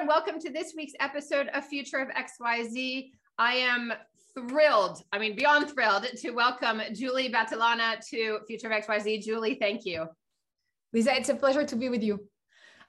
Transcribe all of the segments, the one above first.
And welcome to this week's episode of Future of XYZ. I am thrilled, I mean, beyond thrilled, to welcome Julie Battilana to Future of XYZ. Julie, thank you. Lisa, it's a pleasure to be with you.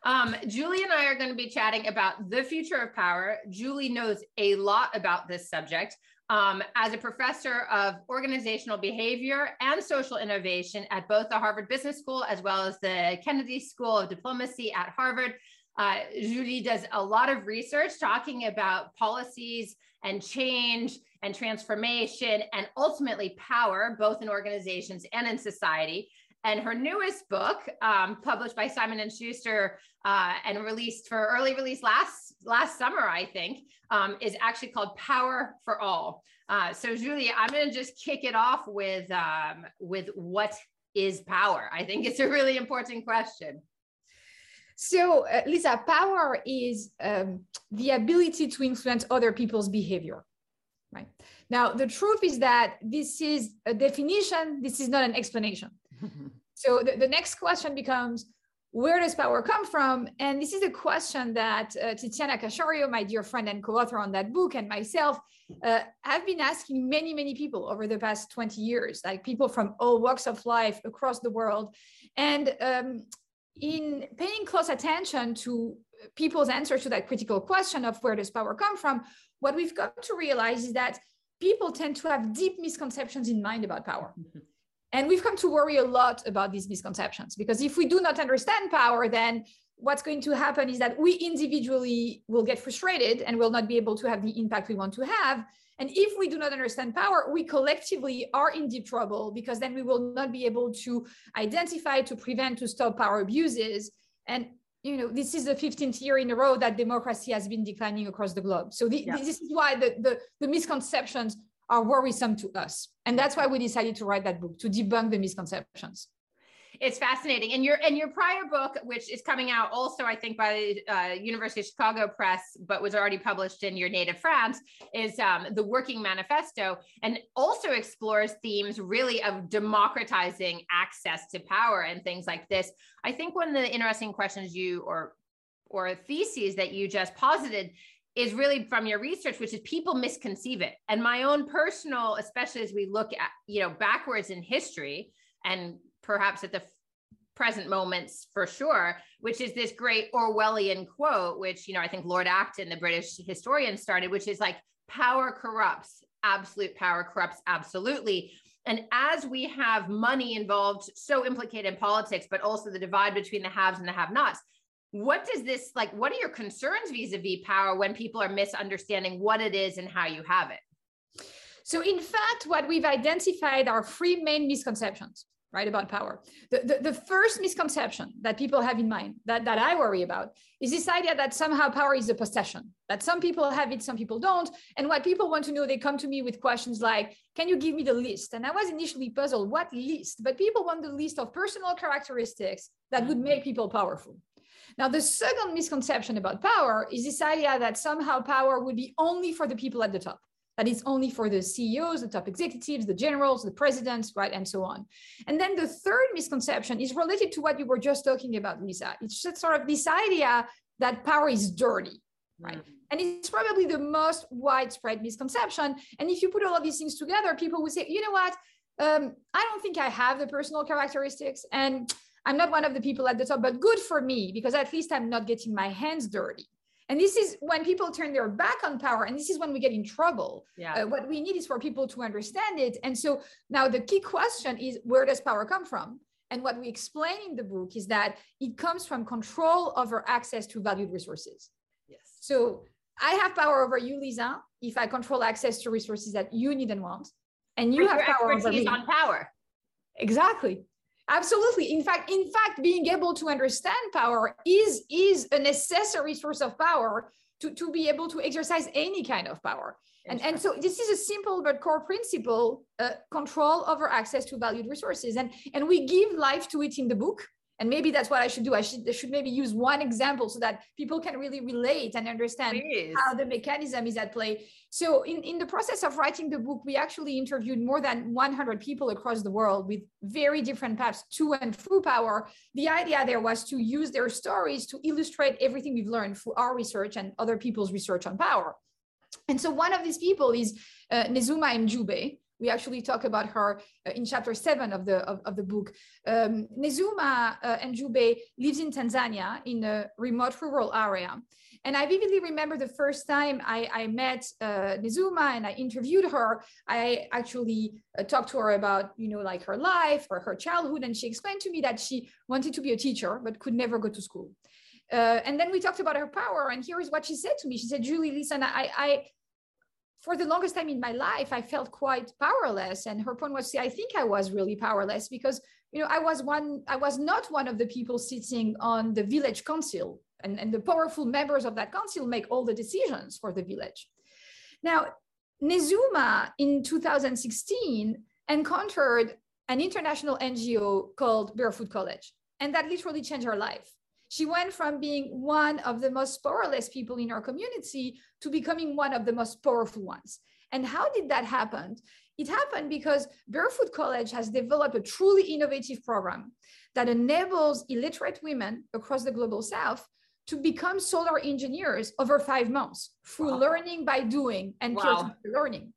Um, Julie and I are going to be chatting about the future of power. Julie knows a lot about this subject. Um, as a professor of organizational behavior and social innovation at both the Harvard Business School as well as the Kennedy School of Diplomacy at Harvard, uh, Julie does a lot of research talking about policies and change and transformation and ultimately power, both in organizations and in society. And her newest book, um, published by Simon and Schuster uh, and released for early release last last summer, I think, um, is actually called Power for All. Uh, so, Julie, I'm going to just kick it off with um, with what is power. I think it's a really important question. So, uh, Lisa, power is um, the ability to influence other people's behavior, right? Now, the truth is that this is a definition, this is not an explanation. so, the, the next question becomes where does power come from? And this is a question that uh, Tiziana Casciaro, my dear friend and co-author on that book, and myself uh, have been asking many, many people over the past 20 years, like people from all walks of life across the world. And um, in paying close attention to people's answers to that critical question of where does power come from, what we've come to realize is that people tend to have deep misconceptions in mind about power. Mm-hmm. And we've come to worry a lot about these misconceptions because if we do not understand power, then what's going to happen is that we individually will get frustrated and will not be able to have the impact we want to have. And if we do not understand power, we collectively are in deep trouble because then we will not be able to identify, to prevent, to stop power abuses. And you know, this is the 15th year in a row that democracy has been declining across the globe. So the, yeah. this is why the, the, the misconceptions are worrisome to us. And that's why we decided to write that book, to debunk the misconceptions it's fascinating. And your and your prior book, which is coming out also, I think, by uh, University of Chicago Press, but was already published in your native France, is um, the Working Manifesto, and also explores themes really of democratizing access to power and things like this. I think one of the interesting questions you or or theses that you just posited is really from your research which is people misconceive it and my own personal especially as we look at you know backwards in history and perhaps at the present moments for sure, which is this great Orwellian quote, which, you know, I think Lord Acton, the British historian, started, which is like, power corrupts, absolute power corrupts absolutely. And as we have money involved, so implicated in politics, but also the divide between the haves and the have nots, what does this like? What are your concerns vis a vis power when people are misunderstanding what it is and how you have it? So, in fact, what we've identified are three main misconceptions right about power. The, the, the, first misconception that people have in mind that, that i worry about is this idea that somehow power is a possession that some people have it some people don't. And what people want to know they come to me with questions like can you give me the list? And i was initially puzzled what list? But people want the list of personal characteristics that would make people powerful. Now the second misconception about power is this idea that somehow power would be only for the people at the top that is only for the CEOs, the top executives, the generals, the presidents, right, and so on. And then the third misconception is related to what you were just talking about, Lisa. It's just sort of this idea that power is dirty, right? Mm-hmm. And it's probably the most widespread misconception. And if you put all of these things together, people would say, you know what? Um, I don't think I have the personal characteristics, and I'm not one of the people at the top, but good for me because at least I'm not getting my hands dirty. And this is when people turn their back on power, and this is when we get in trouble. Yeah. Uh, what we need is for people to understand it. And so now the key question is where does power come from? And what we explain in the book is that it comes from control over access to valued resources. Yes. So I have power over you, Lisa, if I control access to resources that you need and want. And you have power over me. on power. Exactly absolutely in fact in fact being able to understand power is is a necessary source of power to, to be able to exercise any kind of power. And, and so this is a simple but core principle, uh, control over access to valued resources. And, and we give life to it in the book and maybe that's what i should do. I should, I should maybe use one example so that people can really relate and understand Please. how the mechanism is at play. So in, in the process of writing the book we actually interviewed more than 100 people across the world with very different paths to and through power. The idea there was to use their stories to illustrate everything we've learned through our research and other people's research on power. And so one of these people is uh, Nezuma Mjube, we actually talk about her uh, in chapter seven of the of, of the book. Um, Nezuma uh, Mjube lives in Tanzania in a remote rural area. And I vividly remember the first time I, I met uh, Nezuma and I interviewed her. I actually uh, talked to her about, you know, like her life or her childhood. And she explained to me that she wanted to be a teacher, but could never go to school. Uh, and then we talked about her power. And here is what she said to me. She said, Julie, listen, I, I, for the longest time in my life, I felt quite powerless. And her point was, see, I think I was really powerless because, you know, I was one, I was not one of the people sitting on the village council and, and the powerful members of that council make all the decisions for the village. Now, Nezuma in 2016 encountered an international NGO called Barefoot College. And that literally changed her life she went from being one of the most powerless people in our community to becoming one of the most powerful ones. And how did that happen? It happened because Barefoot College has developed a truly innovative program that enables illiterate women across the global south to become solar engineers over five months through wow. learning by doing and wow. learning.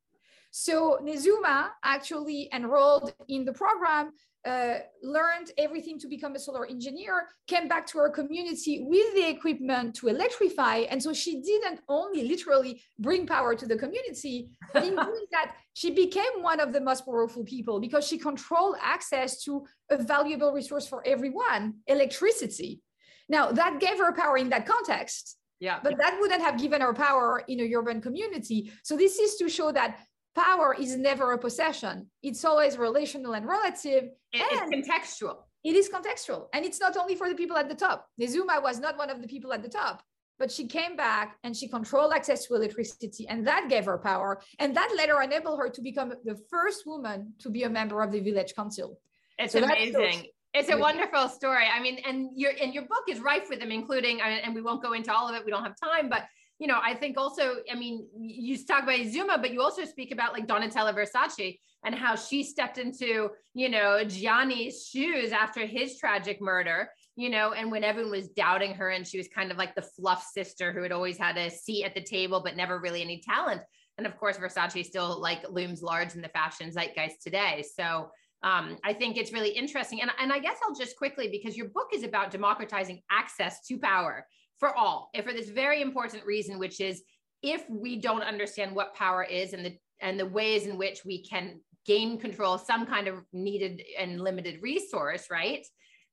So Nezuma actually enrolled in the program uh, learned everything to become a solar engineer, came back to her community with the equipment to electrify. And so she didn't only literally bring power to the community, in doing that, she became one of the most powerful people because she controlled access to a valuable resource for everyone, electricity. Now, that gave her power in that context. Yeah. But that wouldn't have given her power in a urban community. So this is to show that power is never a possession. It's always relational and relative. And it's contextual. It is contextual. And it's not only for the people at the top. Nezuma was not one of the people at the top, but she came back and she controlled access to electricity. And that gave her power. And that later enabled her to become the first woman to be a member of the village council. It's so amazing. It's a wonderful story. I mean, and your and your book is rife with them, including, and we won't go into all of it. We don't have time, but you know, I think also, I mean, you talk about Zuma, but you also speak about like Donatella Versace and how she stepped into, you know, Gianni's shoes after his tragic murder, you know, and when everyone was doubting her and she was kind of like the fluff sister who had always had a seat at the table, but never really any talent. And of course, Versace still like looms large in the fashion zeitgeist today. So, um, I think it's really interesting. And, and I guess I'll just quickly, because your book is about democratizing access to power for all, and for this very important reason, which is if we don't understand what power is and the and the ways in which we can gain control some kind of needed and limited resource, right?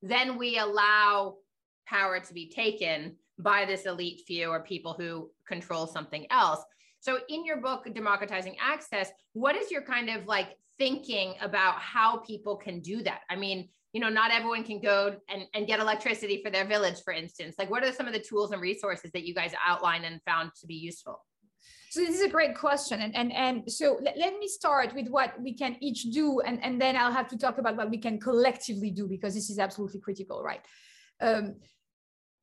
Then we allow power to be taken by this elite few or people who control something else. So, in your book, Democratizing Access, what is your kind of like thinking about how people can do that? I mean, you know not everyone can go and, and get electricity for their village for instance. Like what are some of the tools and resources that you guys outline and found to be useful? So this is a great question. And and, and so let, let me start with what we can each do and, and then i'll have to talk about what we can collectively do because this is absolutely critical right? Um,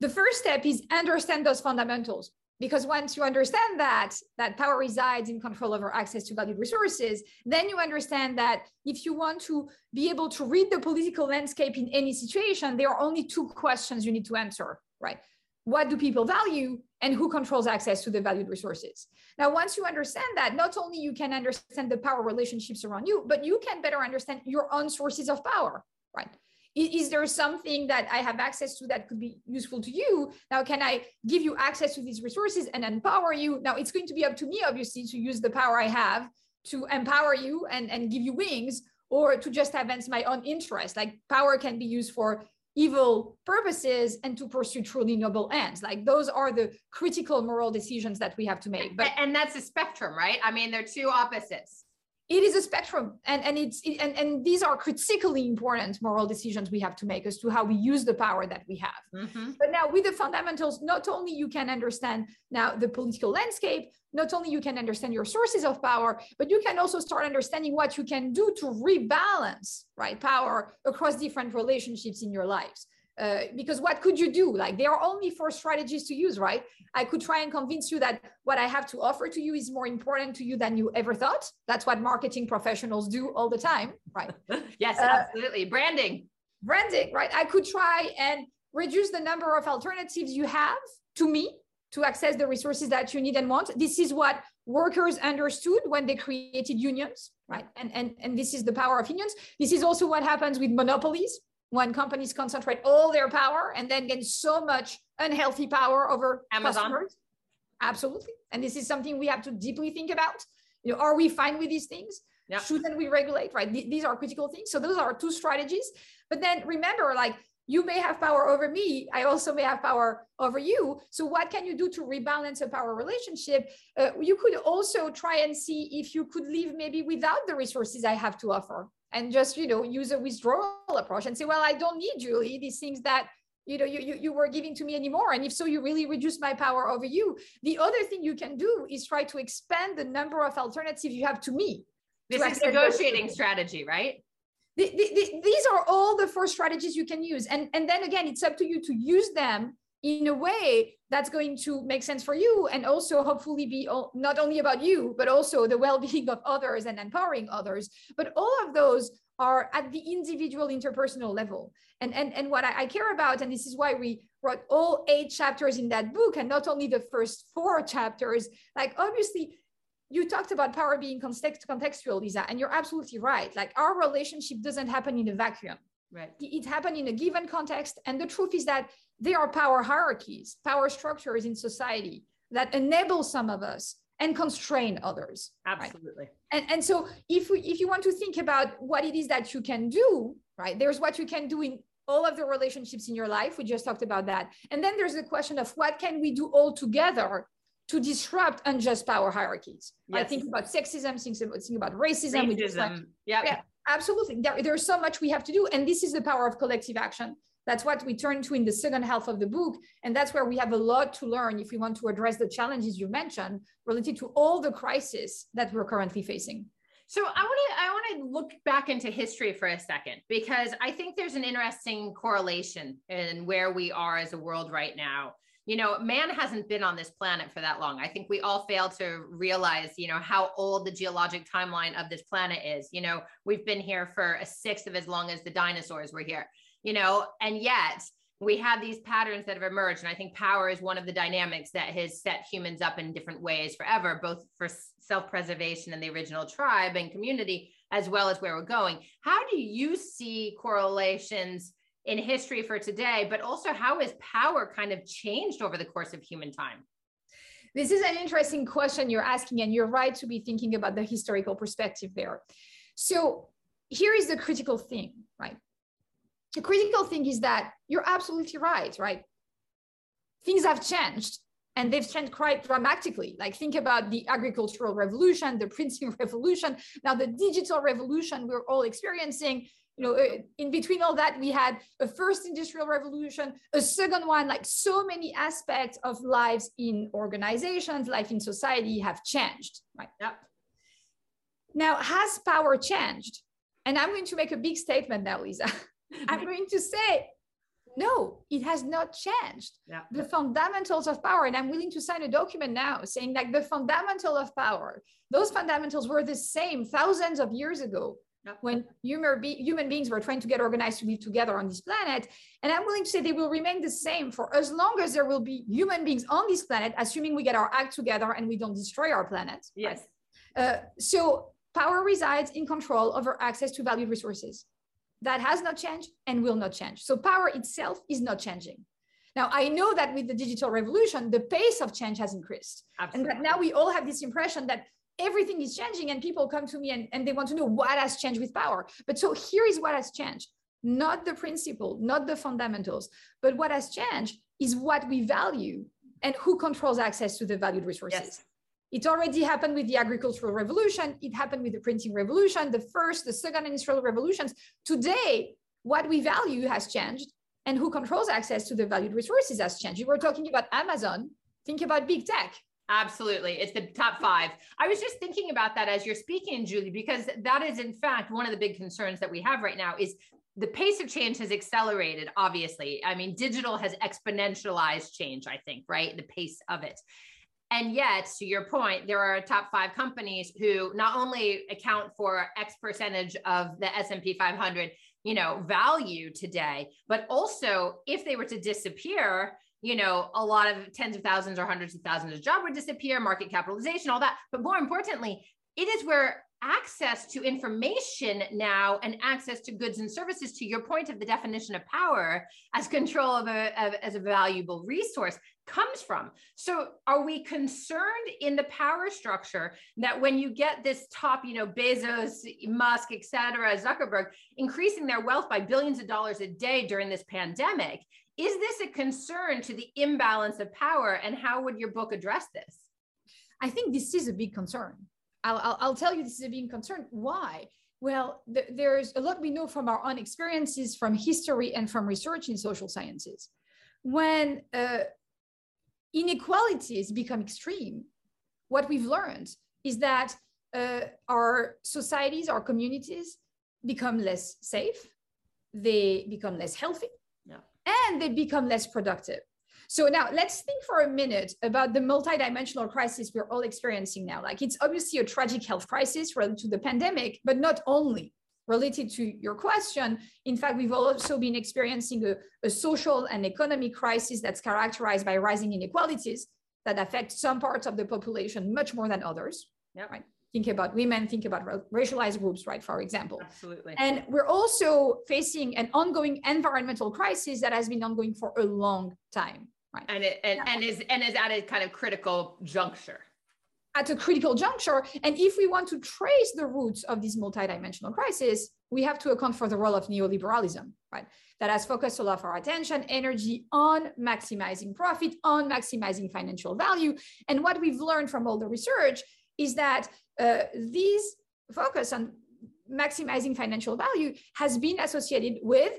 the first step is understand those fundamentals because once you understand that that power resides in control over access to valued resources then you understand that if you want to be able to read the political landscape in any situation there are only two questions you need to answer right? What do people value and who controls access to the valued resources? Now once you understand that not only you can understand the power relationships around you but you can better understand your own sources of power right is, there something that I have access to that could be useful to you? Now, can I give you access to these resources and empower you? Now, it's going to be up to me, obviously, to use the power I have to empower you and, and give you wings or to just advance my own interest. Like power can be used for evil purposes and to pursue truly noble ends. Like those are the critical moral decisions that we have to make. But and that's a spectrum, right? I mean, they're two opposites it is a spectrum and, and it's it, and, and these are critically important moral decisions we have to make as to how we use the power that we have mm-hmm. but now with the fundamentals not only you can understand now the political landscape not only you can understand your sources of power but you can also start understanding what you can do to rebalance right power across different relationships in your lives uh, because what could you do? Like there are only four strategies to use, right? I could try and convince you that what I have to offer to you is more important to you than you ever thought. That's what marketing professionals do all the time, right? yes, uh, absolutely. Branding. Branding, right? I could try and reduce the number of alternatives you have to me to access the resources that you need and want. This is what workers understood when they created unions, right? And, and, and this is the power of unions. This is also what happens with monopolies, when companies concentrate all their power and then gain so much unhealthy power over Amazon. customers. Absolutely. And this is something we have to deeply think about. You know, are we fine with these things? Shouldn't we regulate? Right. Th- these are critical things. So those are two strategies. But then remember, like you may have power over me. I also may have power over you. So what can you do to rebalance a power relationship? Uh, you could also try and see if you could live maybe without the resources I have to offer and just you know use a withdrawal approach and say well i don't need julie these things that you know you, you, you were giving to me anymore. And if so you really reduce my power over you. The other thing you can do is try to expand the number of alternatives you have to me this is negotiating strategy right? The, the, the, these are all the four strategies you can use. And and then again it's up to you to use them in a way that's going to make sense for you and also hopefully be not only about you but also the well-being of others and empowering others. But all of those are at the individual interpersonal level. And and, and what I, I care about and this is why we wrote all eight chapters in that book and not only the first four chapters like obviously you talked about power being context, contextual lisa and you're absolutely right. Like our relationship doesn't happen in a vacuum. Right. It happened in a given context and the truth is that there are power hierarchies, power structures in society that enable some of us and constrain others. Absolutely. Right? And, and so if we, if you want to think about what it is that you can do, right, there's what you can do in all of the relationships in your life. We just talked about that. And then there's the question of what can we do all together to disrupt unjust power hierarchies. Yes. I think about sexism, think about, think about racism. racism. Yep. Yeah, absolutely. There, there's so much we have to do. And this is the power of collective action. That's what we turn to in the second half of the book. And that's where we have a lot to learn if we want to address the challenges you mentioned related to all the crises that we're currently facing. So I want to I want to look back into history for a second because I think there's an interesting correlation in where we are as a world right now. You know, man hasn't been on this planet for that long. I think we all fail to realize, you know, how old the geologic timeline of this planet is. You know, we've been here for a sixth of as long as the dinosaurs were here you know, and yet we have these patterns that have emerged. And I think power is one of the dynamics that has set humans up in different ways forever, both for self preservation and the original tribe and community, as well as where we're going. How do you see correlations in history for today, but also how has power kind of changed over the course of human time? This is an interesting question you're asking, and you're right to be thinking about the historical perspective there. So, here is the critical thing? The critical thing is that you're absolutely right, right? Things have changed and they've changed quite dramatically. Like think about the agricultural revolution, the printing revolution, now the digital revolution we're all experiencing. You know, in between all that, we had a first industrial revolution, a second one, like so many aspects of lives in organizations, life in society have changed, right? Yep. Now, has power changed? And I'm going to make a big statement now, Lisa. I'm going to say, no, it has not changed. Yeah. The fundamentals of power, and I'm willing to sign a document now saying like the fundamental of power, those fundamentals were the same thousands of years ago yeah. when human, be- human beings were trying to get organized to live together on this planet. And I'm willing to say they will remain the same for as long as there will be human beings on this planet, assuming we get our act together and we don't destroy our planet. Yes. Uh, so power resides in control over access to valued resources that has not changed and will not change. So power itself is not changing. Now, I know that with the digital revolution, the pace of change has increased. Absolutely. And that now we all have this impression that everything is changing and people come to me and, and they want to know what has changed with power. But so here is what has changed not the principle, not the fundamentals, but what has changed is what we value and who controls access to the valued resources. Yes. It already happened with the agricultural revolution. It happened with the printing revolution, the first, the second industrial revolutions. Today, what we value has changed and who controls access to the valued resources has changed. You were talking about Amazon. Think about big tech. Absolutely. It's the top five. I was just thinking about that as you're speaking, Julie, because that is in fact one of the big concerns that we have right now is the pace of change has accelerated, obviously. I mean, digital has exponentialized change, I think, right? The pace of it. And yet, to your point, there are top five companies who not only account for X percentage of the S&P 500, you know, value today, but also if they were to disappear, you know, a lot of tens of thousands or hundreds of thousands of jobs would disappear, market capitalization, all that. But more importantly, it is where access to information now and access to goods and services to your point of the definition of power as control of a of, as a valuable resource comes from. So are we concerned in the power structure that when you get this top you know bezos musk et cetera zuckerberg increasing their wealth by billions of dollars a day during this pandemic is this a concern to the imbalance of power and how would your book address this? I think this is a big concern I'll, I'll, I'll tell you this is a being concerned. Why? Well, th- there's a lot we know from our own experiences, from history, and from research in social sciences. When uh, inequalities become extreme, what we've learned is that uh, our societies, our communities become less safe, they become less healthy, yeah. and they become less productive. So now let's think for a minute about the multidimensional crisis we're all experiencing now. Like it's obviously a tragic health crisis related to the pandemic, but not only related to your question. In fact, we've also been experiencing a, a social and economic crisis that's characterized by rising inequalities that affect some parts of the population much more than others. Yeah. Right think about women, think about racialized groups, right, for example. Absolutely. And we're also facing an ongoing environmental crisis that has been ongoing for a long time. Right. And it and, yeah. and is and is at a kind of critical juncture. At a critical juncture. And if we want to trace the roots of this multidimensional crisis, we have to account for the role of neoliberalism, right? That has focused a lot of our attention, energy on maximizing profit, on maximizing financial value. And what we've learned from all the research is that uh, this focus on maximizing financial value has been associated with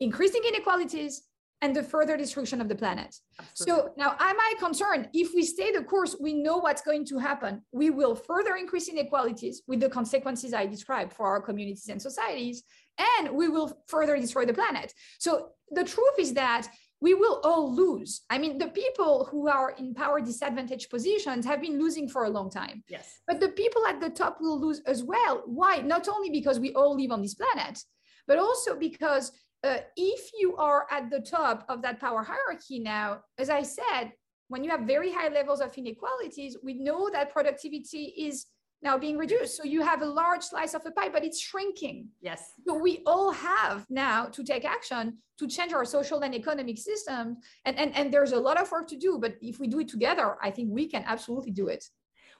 increasing inequalities, and the further destruction of the planet. Absolutely. So now am I concerned if we stay the course, we know what's going to happen. We will further increase inequalities with the consequences I described for our communities and societies, and we will further destroy the planet. So the truth is that we will all lose. I mean, the people who are in power disadvantaged positions have been losing for a long time. Yes. But the people at the top will lose as well. Why? Not only because we all live on this planet, but also because uh, if you are at the top of that power hierarchy now, as I said, when you have very high levels of inequalities, we know that productivity is now being reduced. So you have a large slice of the pie, but it's shrinking. Yes. So we all have now to take action to change our social and economic systems. And, and, and there's a lot of work to do, but if we do it together, I think we can absolutely do it.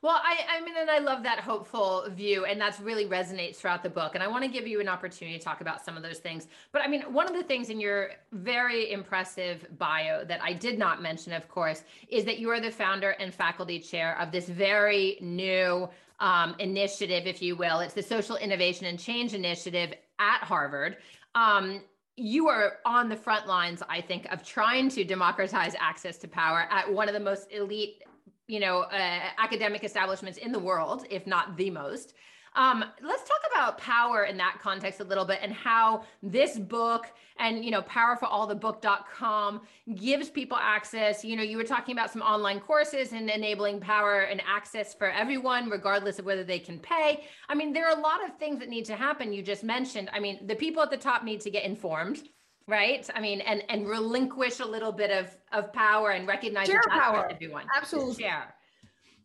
Well, I, I mean, and I love that hopeful view, and that's really resonates throughout the book. And I want to give you an opportunity to talk about some of those things. But I mean, one of the things in your very impressive bio that I did not mention, of course, is that you are the founder and faculty chair of this very new um, initiative, if you will. It's the Social Innovation and Change Initiative at Harvard. Um, you are on the front lines, I think, of trying to democratize access to power at one of the most elite you know, uh, academic establishments in the world, if not the most. Um, let's talk about power in that context a little bit and how this book and, you know, powerforallthebook.com gives people access. You know, you were talking about some online courses and enabling power and access for everyone, regardless of whether they can pay. I mean, there are a lot of things that need to happen. You just mentioned, I mean, the people at the top need to get informed right? I mean and and relinquish a little bit of of power and recognize share power. everyone absolutely. share.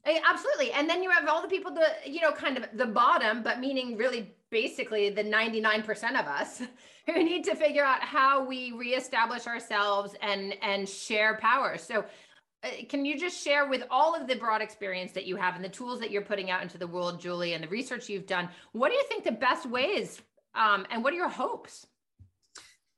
Eh, absolutely. And then you have all the people the you know kind of the bottom but meaning really basically the 99% of us who need to figure out how we reestablish ourselves and and share power. So uh, can you just share with all of the broad experience that you have and the tools that you're putting out into the world julie and the research you've done what do you think the best ways um, and what are your hopes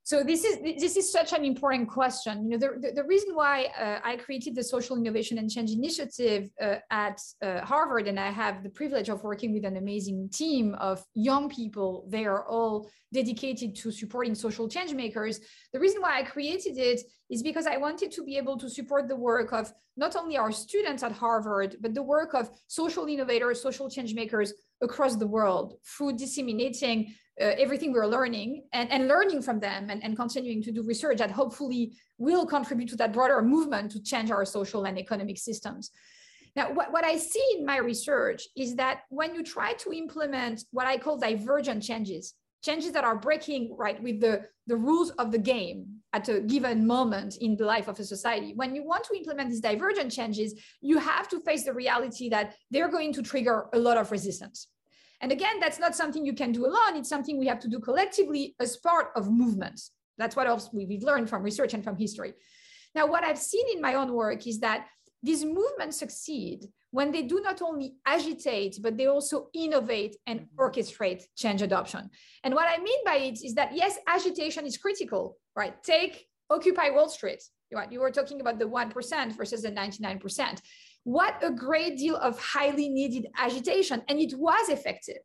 so this is this is such an important question. You know, the, the, the reason why uh, I created the Social Innovation and Change Initiative uh, at uh, Harvard, and I have the privilege of working with an amazing team of young people. They are all dedicated to supporting social change makers. The reason why I created it is because I wanted to be able to support the work of not only our students at Harvard, but the work of social innovators, social change makers across the world through disseminating uh, everything we're learning and, and learning from them and, and continuing to do research that hopefully will contribute to that broader movement to change our social and economic systems. Now, what, what I see in my research is that when you try to implement what I call divergent changes, changes that are breaking right with the, the rules of the game at a given moment in the life of a society, when you want to implement these divergent changes, you have to face the reality that they're going to trigger a lot of resistance. And again, that's not something you can do alone. It's something we have to do collectively as part of movements. That's what else we've learned from research and from history. Now, what I've seen in my own work is that these movements succeed when they do not only agitate, but they also innovate and mm-hmm. orchestrate change adoption. And what I mean by it is that, yes, agitation is critical, right? Take Occupy Wall Street. You were talking about the 1% versus the 99% what a great deal of highly needed agitation. And it was effective.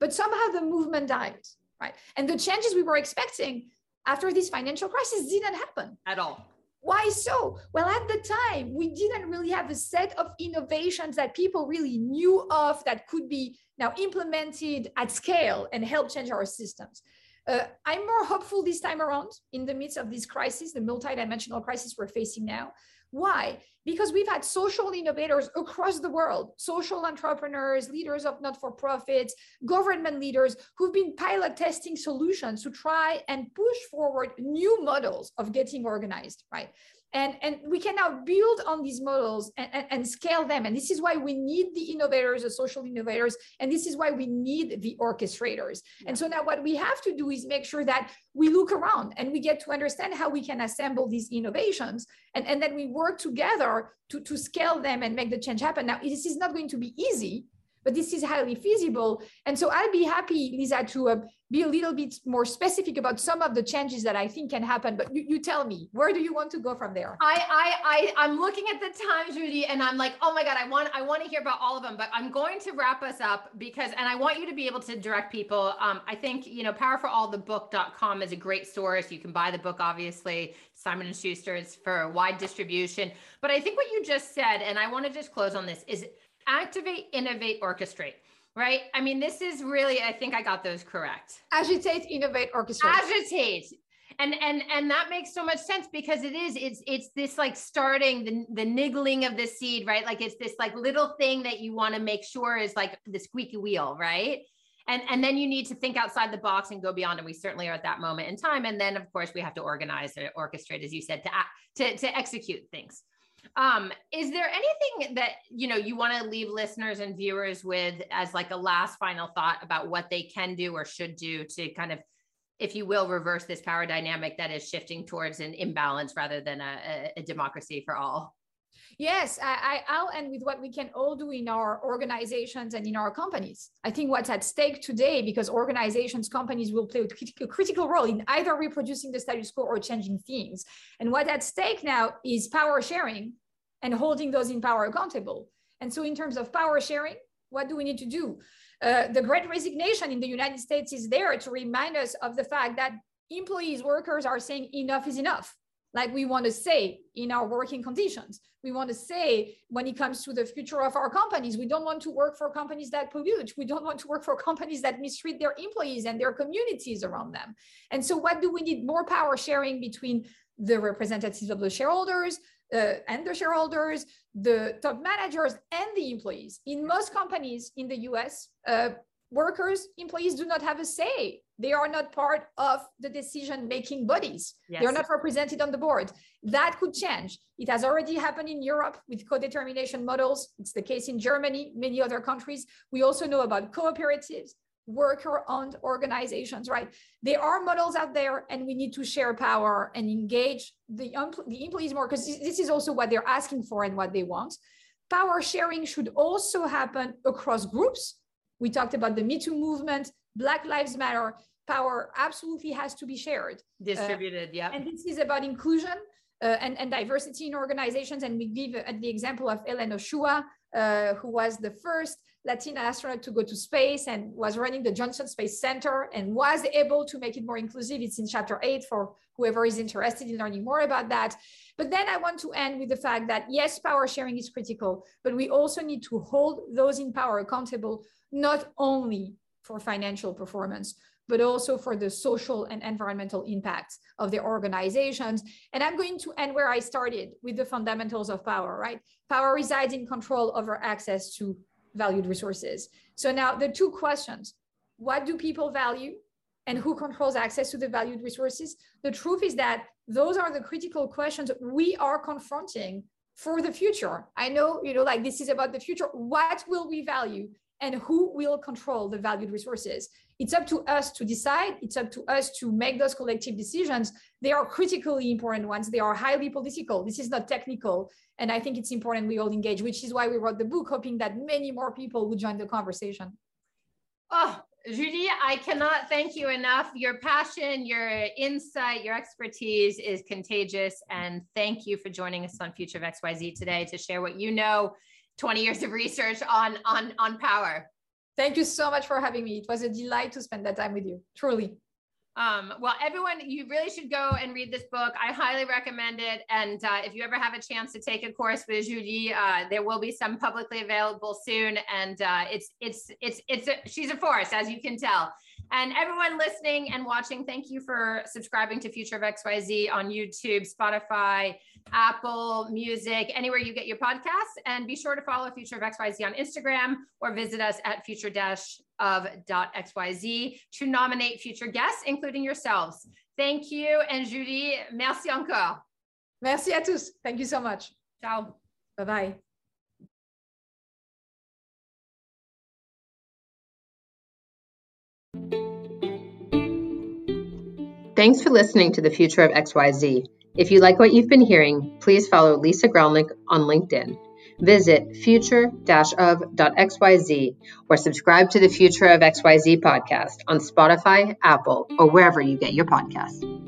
But somehow the movement died, right? And the changes we were expecting after this financial crisis didn't happen at all. Why so? Well, at the time, we didn't really have a set of innovations that people really knew of that could be now implemented at scale and help change our systems. Uh, I'm more hopeful this time around in the midst of this crisis, the multidimensional crisis we're facing now. Why? Because we've had social innovators across the world, social entrepreneurs, leaders of not for profits, government leaders who've been pilot testing solutions to try and push forward new models of getting organized, right? And and we can now build on these models and, and, and, scale them. And this is why we need the innovators the social innovators. And this is why we need the orchestrators. Yeah. and so now what we have to do is make sure that we look around and we get to understand how we can assemble these innovations. And, and then we work together to, to scale them and make the change happen. Now this is not going to be easy but this is highly feasible. And so I'd be happy, Lisa, to uh, be a little bit more specific about some of the changes that I think can happen. But you, you tell me, where do you want to go from there? I, I, I, I'm looking at the time, Rudy, and I'm like, oh my God, I want, I want to hear about all of them. But I'm going to wrap us up because, and I want you to be able to direct people. Um, I think you know, powerforallthebook.com is a great source. You can buy the book, obviously. Simon and Schuster is for wide distribution. But I think what you just said, and I want to just close on this, is activate, innovate, orchestrate right? I mean, this is really, I think I got those correct. Agitate, innovate, orchestrate. Agitate. And and and that makes so much sense because it is it's it's this like starting the the niggling of the seed, right? Like it's this like little thing that you want to make sure is like the squeaky wheel, right? And and then you need to think outside the box and go beyond. And we certainly are at that moment in time. And then of course we have to organize and orchestrate, as you said, to act, to to execute things. Um, is there anything that you know you want to leave listeners and viewers with as like a last final thought about what they can do or should do to kind of, if you will, reverse this power dynamic that is shifting towards an imbalance rather than a, a democracy for all? Yes, I, I'll end with what we can all do in our organizations and in our companies. I think what's at stake today, because organizations, companies will play a critical role in either reproducing the status quo or changing things. And what at stake now is power sharing and holding those in power accountable. And so, in terms of power sharing, what do we need to do? Uh, the great resignation in the United States is there to remind us of the fact that employees, workers are saying enough is enough like we want to say in our working conditions. We want to say when it comes to the future of our companies, we don't want to work for companies that pollute. We don't want to work for companies that mistreat their employees and their communities around them. And so, what do we need? More power sharing between the representatives of the shareholders uh, and the shareholders, the top managers, and the employees. In most companies in the US, uh, workers, employees do not have a say. They are not part of the decision making bodies. Yes. They're not represented on the board. That could change. It has already happened in Europe with co determination models. It's the case in Germany, many other countries. We also know about cooperatives, worker owned organizations, right? There are models out there, and we need to share power and engage the, the employees more because this is also what they're asking for and what they want. Power sharing should also happen across groups we talked about the Me Too movement, Black Lives Matter. power absolutely has to be shared, distributed. Uh, yeah. And this is about inclusion uh, and, and diversity in organizations. And we give uh, the example of Ellen Ochoa, uh, who was the first Latina astronaut to go to space and was running the Johnson Space Center and was able to make it more inclusive. It's in chapter eight for whoever is interested in learning more about that. But then I want to end with the fact that yes, power sharing is critical, but we also need to hold those in power accountable, not only for financial performance, but also for the social and environmental impacts of their organizations. And I'm going to end where I started with the fundamentals of power, right? Power resides in control over access to valued resources. So now the two questions, what do people value and who controls access to the valued resources? The truth is that those are the critical questions we are confronting for the future. I know, you know, like this is about the future. What will we value and who will control the valued resources? It's up to us to decide. It's up to us to make those collective decisions. They are critically important ones. They are highly political. This is not technical. And I think it's important we all engage, which is why we wrote the book, hoping that many more people would join the conversation. Oh, Julie, I cannot thank you enough. Your passion, your insight, your expertise is contagious. And thank you for joining us on Future of XYZ today to share what you know 20 years of research on, on, on power. Thank you so much for having me. It was a delight to spend that time with you, truly. Um, well, everyone, you really should go and read this book. I highly recommend it. And uh, if you ever have a chance to take a course with Julie, uh, there will be some publicly available soon. And uh, it's it's it's it's a, she's a force, as you can tell. And everyone listening and watching, thank you for subscribing to Future of XYZ on YouTube, Spotify, Apple Music, anywhere you get your podcasts. And be sure to follow Future of XYZ on Instagram or visit us at future of .xyz to nominate future guests, including yourselves. Thank you. And Julie, merci encore. Merci à tous. Thank you so much. Ciao. Bye-bye. Thanks for listening to the Future of XYZ. If you like what you've been hearing, please follow Lisa Grelnick on LinkedIn. Visit future-of.xyz or subscribe to the Future of XYZ podcast on Spotify, Apple, or wherever you get your podcasts.